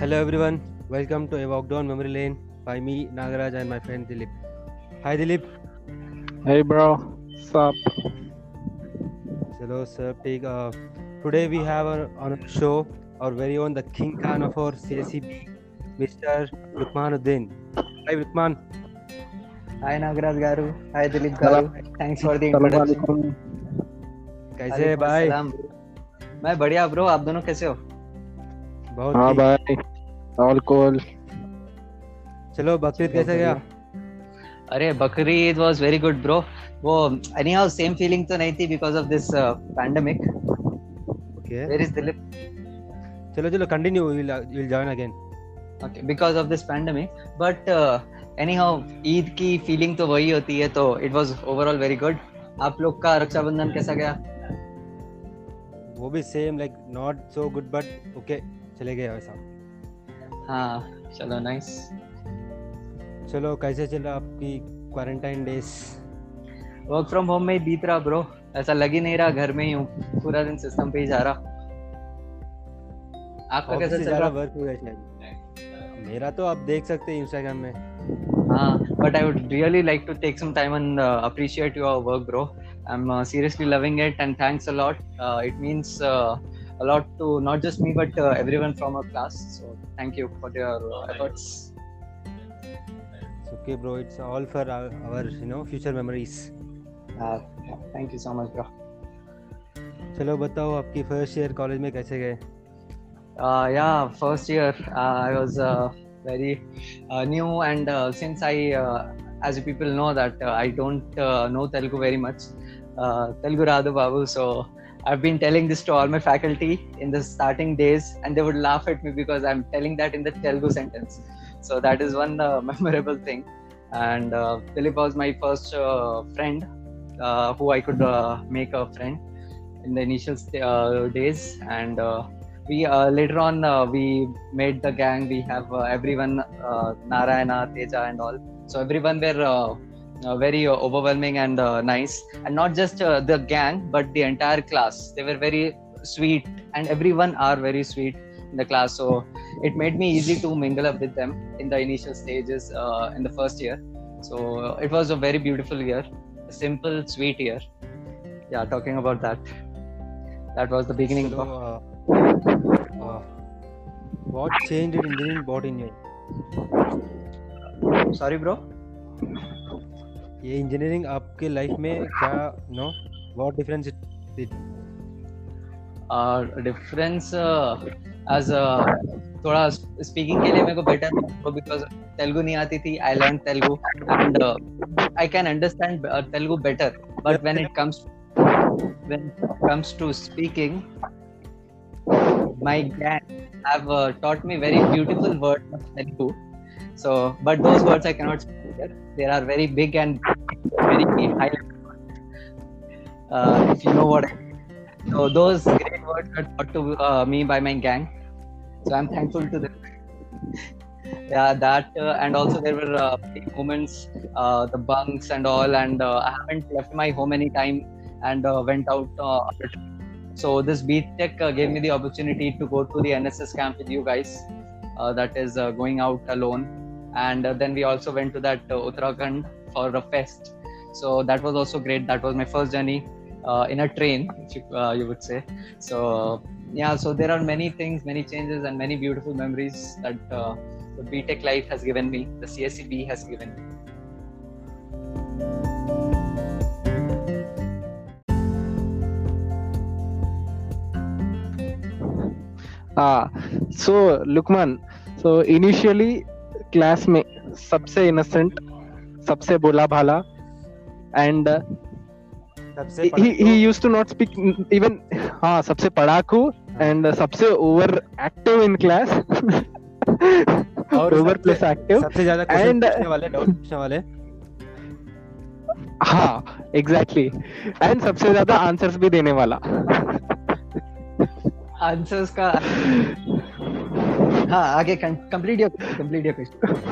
Hello everyone, welcome to a walk down memory lane by me, Nagaraj, and my friend Dilip. Hi Dilip. Hey bro, what's up? Hello sir. Take, uh, today we have our, on our show our very own the King Khan of our CSCB, Mr. Lukmanuddin. Hi Lukman. Hi Nagaraj garu hi Dilip garu thanks for the introduction कैसे भाई मैं बढ़िया bro आप दोनों कैसे हो बहुत हाँ भाई ऑल कूल चलो बकरीद कैसे गया? अरे Bakri Eid was very good bro वो एनी हाउ सेम फीलिंग तो नहीं थी because of this pandemic okay where is Dilip चलो चलो continue will will join again okay because of this pandemic but anyhow Eid की feeling तो वही होती है तो it was overall very good आप लोग का रक्षाबंधन कैसा गया? वो भी same like not so good but okay चले गए वैसा। हाँ चलो नाइस चलो कैसे चल रहा आपकी quarantine days work from home में ही बीत रहा ब्रो ऐसा लग ही नहीं रहा घर में ही हूँ. पूरा दिन सिस्टम पे ही जा रहा. आपका कैसा चल रहा? वर्क पूरा शायद। मेरा तो आप देख सकते हैं इंस्टाग्राम में। हाँ but I would really like to take some time and appreciate your work bro I am seriously loving it and thanks a lot it means a lot to not just me but uh, everyone from our class so thank you for your uh, efforts It's okay bro it's all for our, our you know future memories uh, yeah, thank you so much bro चलो बताओ आपकी first year college में कैसे गए uh, yeah first year uh, i was uh, very uh, new and uh, since i uh, as you people know that uh, i don't uh, know telugu very much uh, telugu radu babu so i've been telling this to all my faculty in the starting days and they would laugh at me because i'm telling that in the telugu sentence. So that is one uh, memorable thing. And uh, Dilip was my first uh, friend uh, who i could uh, make a friend in the initial st- uh, days. And we later on we made the gang. We have everyone narayana teja and all. So everyone were very uh, overwhelming and uh, nice. And not just uh, the gang but the entire class. They were very sweet and everyone are very sweet in the class. So it made me easy to mingle up with them in the initial stages uh, in the first year. So uh, it was a very beautiful year. A simple sweet year. Yeah talking about that. That was the beginning चलो of uh, uh, what change in engineering brought in you sorry bro ये engineering आपके life में क्या no what difference it uh, uh, as a थोड़ा speaking के लिए मेरे को बेटर बिकॉज़ तेलुगु नहीं आती थी I learn Telugu and I can understand Telugu better but when it comes comes to speaking my gang have uh, taught me very beautiful words of Telugu so but those words I cannot speak here. they are very big and very high uh, if you know what. So those great words were taught to uh, me by my gang. So I'm thankful to them. yeah, that uh, and also there were uh, moments, uh, the bunks and all, and uh, I haven't left my home any time and uh, went out. So this Beat Tech gave me the opportunity to go to the NSS camp with you guys. That is going out alone, and uh, then we also went to that uh, Uttarakhand for a fest. So that was also great. That was my first journey uh, in a train, you, you, would say. So yeah, so there are many things, many changes, and many beautiful memories that uh, the life has given me, the CSE B has given me. Ah, so Luqman, so initially class में सबसे innocent सबसे बोला भाला and सबसे he he used to not speak हाँ सबसे पढ़ाकू and सबसे ओवर एक्टिव इन क्लास और ओवर प्लस एक्टिव सबसे ज़्यादा क्वेश्चन पूछने वाले डाउट पूछने वाले। हाँ एग्जैक्टली एंड सबसे ज़्यादा आंसर्स भी देने वाला। Answers का हाँ आगे complete your complete your question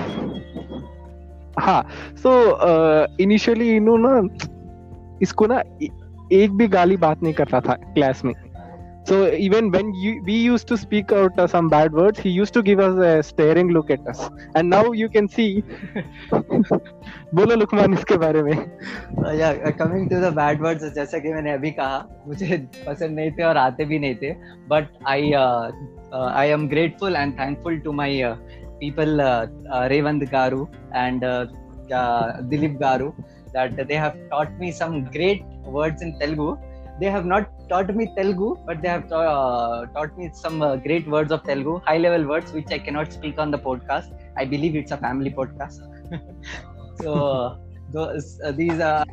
हाँ सो इनिशियली इन्हों ना इसको ना एक भी गाली बात नहीं करता था क्लास में। So even when you, we used to speak out uh, some bad words, he used to give us a staring look at us. And now you can see. बोलो लुकमान इसके बारे में या coming to the bad words जैसा कि मैंने अभी कहा मुझे पसंद नहीं थे और आते भी नहीं थे but I I am grateful and thankful to my people Revanth garu and Dilip garu that they have taught me some great words in Telugu. they have not taught me Telugu, but they have ta- uh, taught me some uh, great words of Telugu, high level words which I cannot speak on the podcast. I believe it's a family podcast. so those, uh, these uh,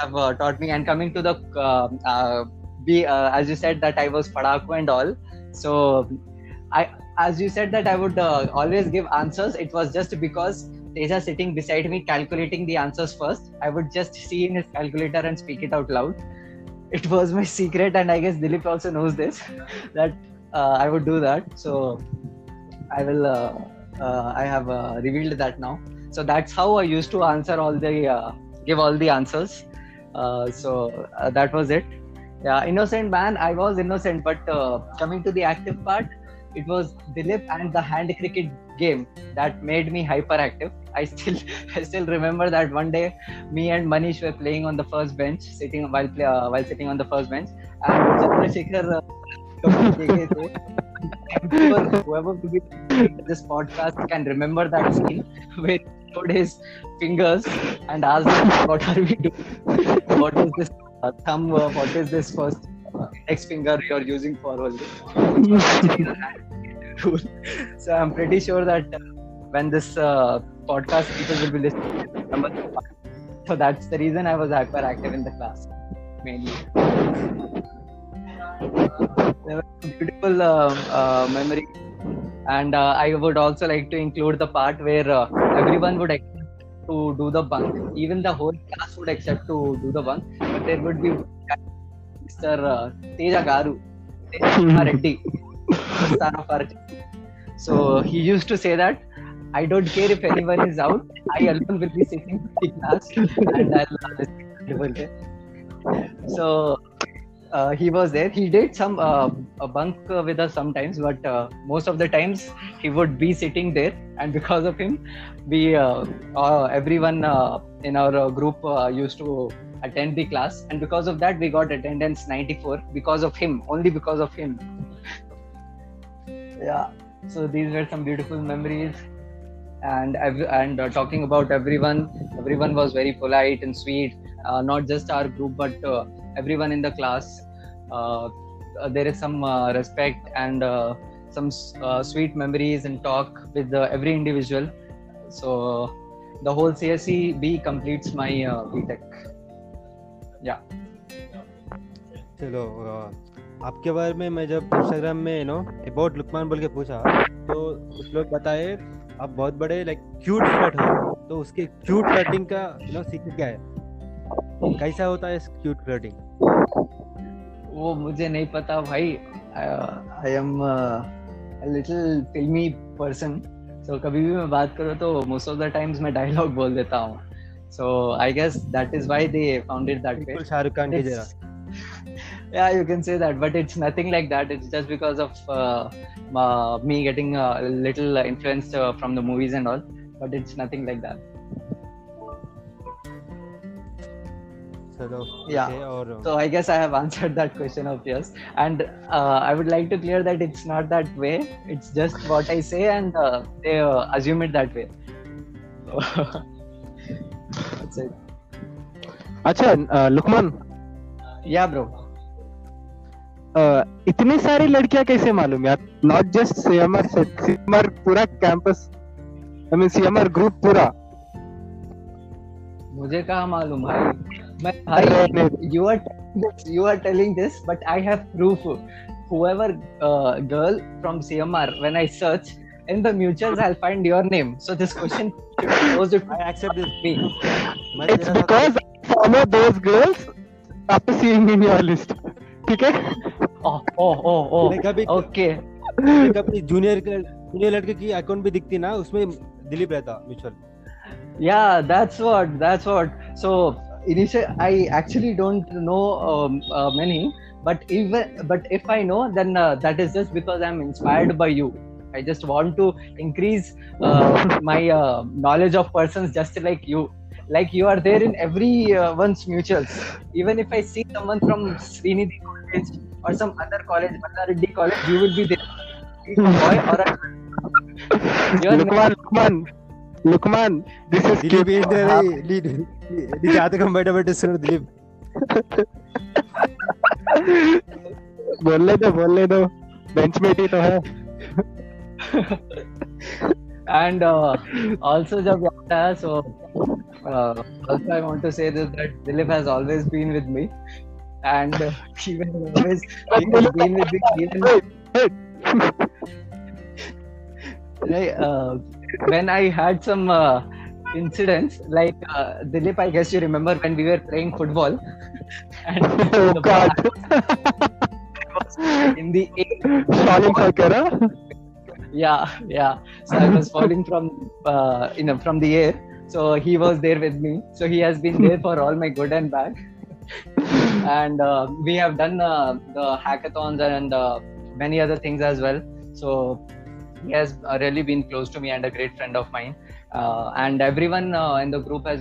have uh, taught me. And coming to the uh, uh, be uh, as you said that I was padaku and all. So I as you said that I would uh, always give answers. It was just because Teja sitting beside me calculating the answers first. I would just see in his calculator and speak it out loud. It was my secret, and I guess Dilip also knows this that uh, I would do that. So I will. Uh, uh, I have uh, revealed that now. So that's how I used to answer all the uh, give all the answers. So that was it. Yeah, innocent man. I was innocent, but coming to the active part, it was Dilip and the hand cricket game that made me hyperactive. I still I still remember that one day me and Manish were playing on the first bench, sitting while play, uh, while sitting on the first bench, and Chandrasekhar uh, whoever, to be this podcast can remember that scene where he showed his fingers and asked "What are we doing? What is this thumb? Uh, what is this first index finger you're using for holding?" rule. so I'm pretty sure that uh, when this uh, podcast people will be listening, to remember the part. so that's the reason I was hyperactive in the class mainly. There beautiful uh, uh, memory, and uh, I would also like to include the part where uh, everyone would accept to do the bunk. Even the whole class would accept to do the bunk, but there would be Garu, Teja Reddy, the son of our so he used to say that I don't care if anyone is out, I alone will be sitting in class and I'll listen to everyone. So uh, he was there. He did some uh, bunk with us sometimes, but uh, most of the times he would be sitting there, and because of him, we uh, everyone in our group used to attend the class, and because of that, we got attendance 94 because of him, only because of him. yeah. So these were some beautiful memories, and and uh, talking about everyone, everyone was very polite and sweet. Uh, not just our group, but uh, everyone in the class. Uh, uh, there is some uh, respect and some sweet memories and talk with every individual. So the whole CSE B completes my BTech. Yeah. चलो आपके बारे में मैं जब Instagram में know about Lukman बोल के पूछा तो कुछ लोग बताए आप बहुत बड़े लाइक क्यूट फ्लर्ट हो तो उसके क्यूट फ्लर्टिंग का यू नो सीक्रेट क्या है? कैसा होता है क्यूट फ्लर्टिंग वो मुझे नहीं पता भाई I am little filmy person so कभी भी मैं बात करूँ तो मोस्ट ऑफ़ द टाइम्स मैं डायलॉग बोल देता हूँ। So I guess that is why they found it that way. Shah Rukh Khan yeah, you can say that, but it's nothing like that. It's just because of uh, uh, me getting a little influenced uh, from the movies and all, but it's nothing like that. Hello. yeah okay, or, uh... so i guess i have answered that question of yours and uh, i would like to clear that it's not that way it's just what i say and uh, they uh, assume it that way so अच्छा लुकमान। या bro इतने सारे लड़कियाँ कैसे मालूम यार? Not just CMR CMR पूरा campus I mean CMR group पूरा। मुझे कहा मालूम है मैं भाई you are you are telling this but I have proof whoever girl from CMR when I search in the mutuals i'll find your name so this question should be posed to I accept this me मैं it's तेरा साथ- because follow those girls after seeing in your list ठीक है oh oh oh oh मैं कभी okay मैं कभी junior junior लड़के की अकाउंट भी दिखती ना उसमें दिलीप रहता mutual yeah that's what that's what so initially i actually don't know um, uh, many but even but if i know then uh, that is just because i'm inspired by you I just want to increase uh, my uh, knowledge of persons just like you. Like you are there in every uh, one's mutuals. Even if I see someone from Srinidhi College or some other college, Bandaradi College, you will be there. boy or a... Luqman, Luqman, Luqman, this is Dilip is there. Dilip, जाते कम बैठे बैठे सुनो दिलीप बोलने दो बोलने दो ही तो है and uh, also jab yaad aaya, so uh, also I want to say this that Dilip has always been with me. And uh, he will always he has been with me. Even like uh, when I had some uh, incidents like uh, Dilip I guess you remember when we were playing football. And oh god. in the air. Falling soccer huh? Yeah yeah. So i was falling from uh, you know from the air. So he was there with me. So he has been there for all my good and bad. And uh, we have done uh, the hackathons and uh, many other things as well. So he has really been close to me and a great friend of mine. Uh, and everyone uh, in the group has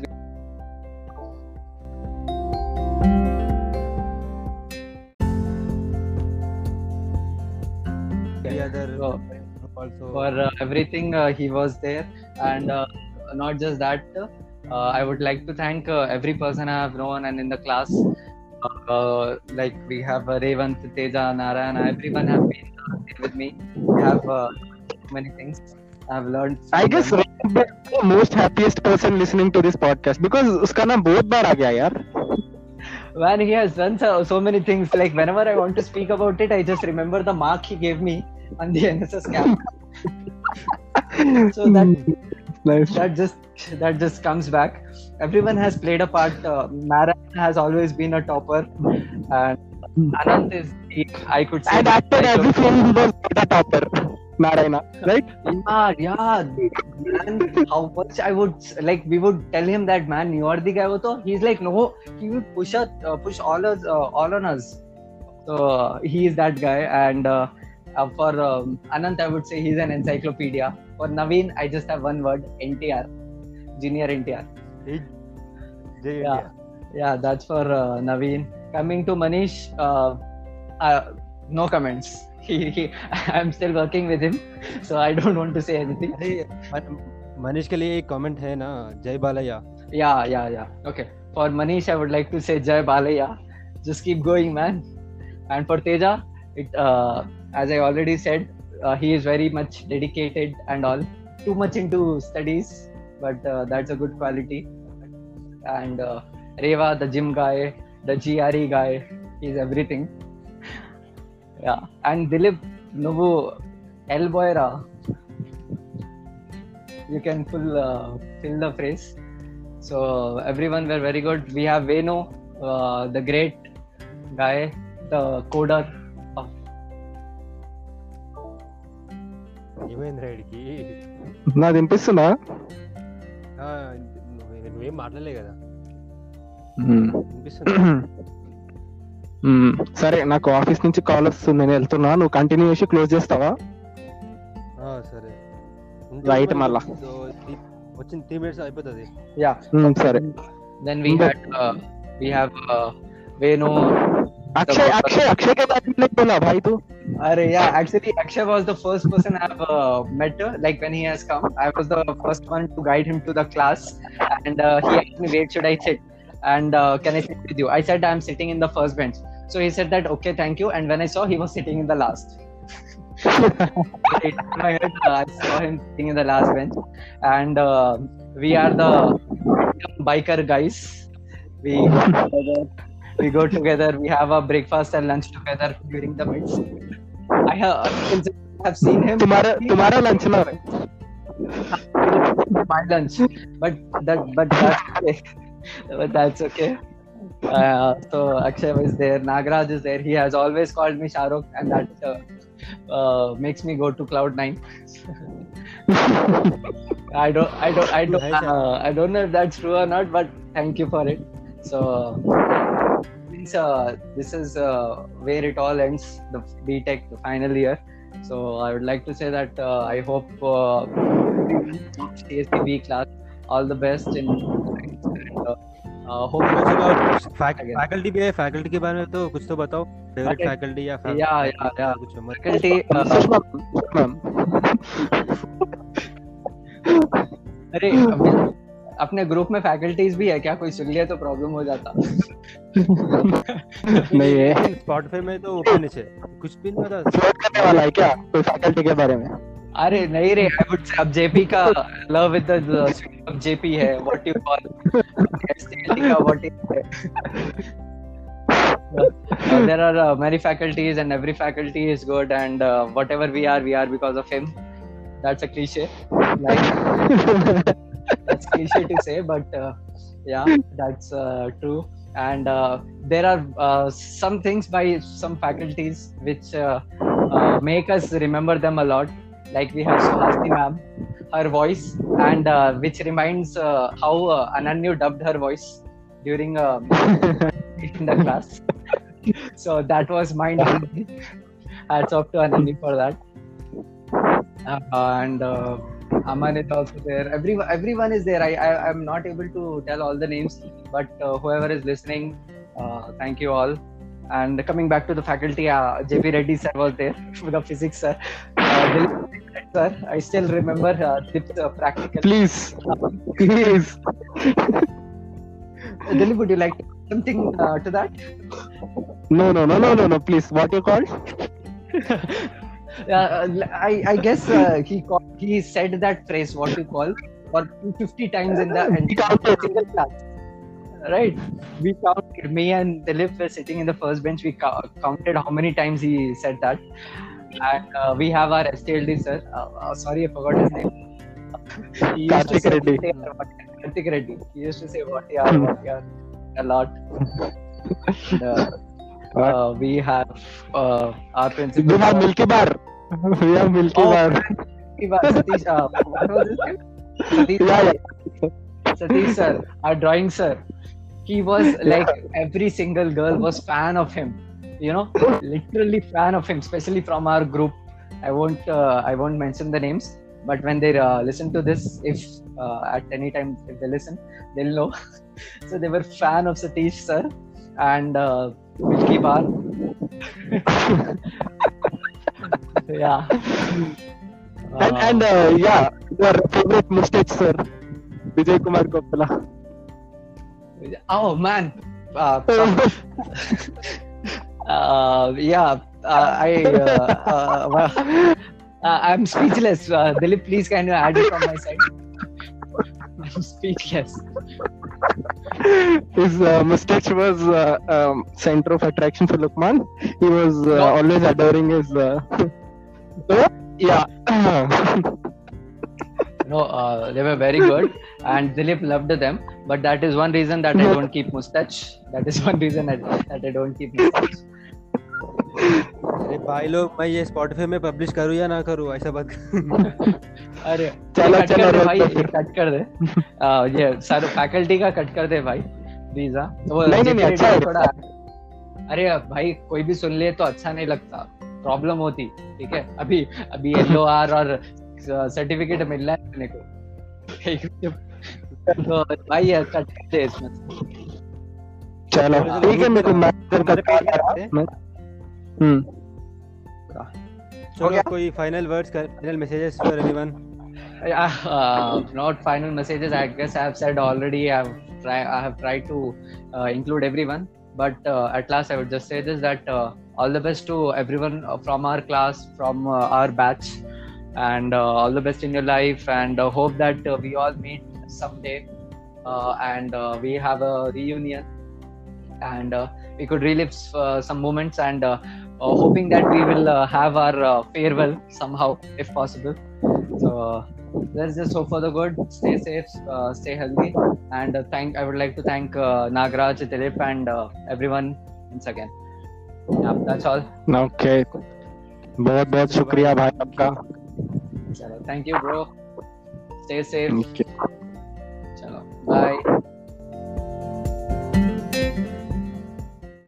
also for uh, everything uh, he was there and uh, not just that uh, i would like to thank uh, every person i have known and in the class uh, like we have uh, revant teja narayana everyone have been uh, there with me we have uh, many things i've learned I from guess them. Ray is the most happiest person listening to this podcast because उसका नाम बहुत बार आ गया यार man he has done so, so many things like whenever i want to speak about it i just remember the mark he gave me on the nss camp so that nice. that just that just comes back. Everyone has played a part. Uh, Narayan has always been a topper. And anant is he, i could say and acted every film he was a topper Narayana right? Yeah yeah. Man, how much i would like we would tell him that man you are the guy. Voto. he's like no. He will push us uh, push all us uh, all on us. So uh, he is that guy. And uh, uh, for um, Anant, I would say he's an encyclopedia. For Naveen, I just have one word: NTR, Junior NTR. Yeah, yeah, that's for uh, Naveen. Coming to Manish, uh, uh no comments. He, I'm still working with him, so I don't want to say anything. Manish के लिए एक comment है ना जय Balayya. Yeah, yeah, yeah. Okay. For Manish, I would like to say Jai Balayya. Just keep going, man. And for Teja, it uh, as I already said, uh, he is very much dedicated and all. Too much into studies, but uh, that's a good quality. And uh, Reva, the gym guy, the GRE guy, is everything. yeah, and Dilip, Nubu, Elboira. You can fill uh, fill the phrase. So everyone were very good. We have Veno, uh, the great guy, the coder ఏమైంది రైడ్కి నాకు వినిపిస్తుందా? నువ్వేం మాట్లాడలే కదా. వినిపిస్తుంది. సరే నాకు office నుంచి కాల్ వస్తుంది నేను వెళ్తున్నా. నువ్వు కంటిన్యూ చేసి క్లోజ్ చేస్తావా? ఆ, సరే. Right, మళ్ళా. వచ్చిన త్రీ మినిట్స్ అయిపోతుంది. yeah మ్మ్, సరే. Then we had uh, we have uh, venu Akshay Akshay Akshay के बारे में नहीं बोला भाई तू Arre, yeah, actually, Akshay was the first person I've uh, met. uh, Like when he has come, I was the first one to guide him to the class, and uh, he asked me, "Where should I sit?" And uh, can I sit with you? I said, "I'm sitting in the first bench." So he said that, "Okay, thank you." And when I saw, he was sitting in the last. Right in my head, uh, I saw him sitting in the last bench, and uh, we are the biker guys. We go together. we go together. We have our breakfast and lunch together during the meets. I have, have seen him. Tomorrow, tomorrow lunch now. My lunch, but that, but that's okay. but that's okay. Uh, so Akshay is there, Nagraj is there. He has always called me Shahrukh, and that uh, uh, makes me go to cloud nine. I don't, I don't, I don't, uh, I don't know if that's true or not, but thank you for it. So since uh, this is uh, where it all ends, the BTech, the final year. So I would like to say that uh, I hope uh, CSTB class all the best in and, uh, uh, about fac- faculty भी है faculty के बारे में तो कुछ तो बताओ favorite Okay. faculty या fa- Yeah, yeah, yeah. कुछ. Uh, अरे अपने ग्रुप में फैकल्टीज भी है क्या कोई सुन लिया तो प्रॉब्लम हो जाता। नहीं है। Spotify में तो ओपन है कुछ भी नहीं पता। फ्लोट करने वाला है क्या? कोई फैकल्टी के बारे में? अरे नहीं रे आई वुड से अब जेपी का love with the of JP है व्हाट यू कॉल एसटीएलटी का what is there are uh, many faculties and every faculty is good and uh, whatever we are we are because of him. That's a cliche. Like that's cliche to say but uh, yeah that's uh, true. And uh, there are uh, some things by some faculties which uh, uh, make us remember them a lot. Like we have Suhasini ma'am her voice and uh, which reminds uh, how uh, Ananyu dubbed her voice during uh, in the class. So that was mind blowing hats off to Ananyu for that. Uh, and Amanit also there. Everyone, everyone is there. I, I am not able to tell all the names, but uh, whoever is listening, uh, thank you all. And coming back to the faculty, uh, JP Reddy sir was there for the physics sir. Uh, sir, I still remember uh, this uh, practical. Please, please. Uh, Dilip, would you like something uh, to that? No, no, no, no, no, no. Please, what you call? I, I guess uh, he call, he said that phrase, what you call, for 50 times in the entire single class. Right? We counted, me and Dilip were sitting in the first bench. We cou- counted how many times he said that. And uh, we have our STLD sir. Uh, uh, sorry, I forgot his name. He used to Karthik say Reddy. what they are, what- Karthik Reddy. He used to say what are, what they a lot. And, uh, uh, we have uh, our principal. We have Milky Bar. we have Milky oh, Bar. Milky Bar. Satish, uh. Satish, yeah, yeah. Satish sir, our drawing sir. He was like every single girl was fan of him. You know, literally fan of him, especially from our group. I won't, uh, I won't mention the names. But when they uh, listen to this, if uh, at any time if they listen, they'll know. so they were fan of Satish sir, and. Uh, Milky Bar. yeah. and and uh, yeah your favorite mustache sir Vijay Kumar Koppala Oh man. Uh, uh, yeah. I. Well, I'm speechless. Uh, Dilip, please can you add it from my side? I'm speechless. His uh, mustache was uh, um, center of attraction for Luqman he was uh, No. always adoring his uh, yeah No, uh, they were very good, and Dilip loved them. But that is one reason that I don't keep mustache. That is one reason that, that I don't keep mustache. अरे भाई लोग मैं ये Spotify में publish करूँ या ना करूँ? ऐसा बात अरे चलो, कट चलो, कर दे भाई। कट कर दे। आ, ये सर फैकल्टी का कट कर दे भाई प्लीज़ हाँ वो नहीं, नहीं, नहीं, अच्छा है। थोड़ा अरे भाई कोई भी सुन ले तो अच्छा नहीं लगता। प्रॉब्लम होती ठीक है? अभी अभी एल और सर्टिफिकेट मिल रहा है अपने को। तो भाई ये कट कर दे इसमें। चलो ठीक है मेरे को है? मैं- हम्म। चलो कोई final words final messages for anyone Yeah, uh, not final messages. I guess I have said already. I have try, I have tried to uh, include everyone, but uh, at last I would just say this: that uh, all the best to everyone uh, from our class, from uh, our batch, and uh, all the best in your life. And uh, hope that uh, we all meet someday, uh, and uh, we have a reunion, and uh, we could relive uh, some moments, and uh, uh, hoping that we will uh, have our uh, farewell somehow, if possible. So let's just hope for the good. Stay safe, uh, stay healthy, and uh, thank. I would like to thank uh, Nagraj, Dilip, and uh, everyone once again. Yeah, that's all. Okay बहुत बहुत शुक्रिया भाई आपका Chalo, Thank you, bro. Stay safe. Okay.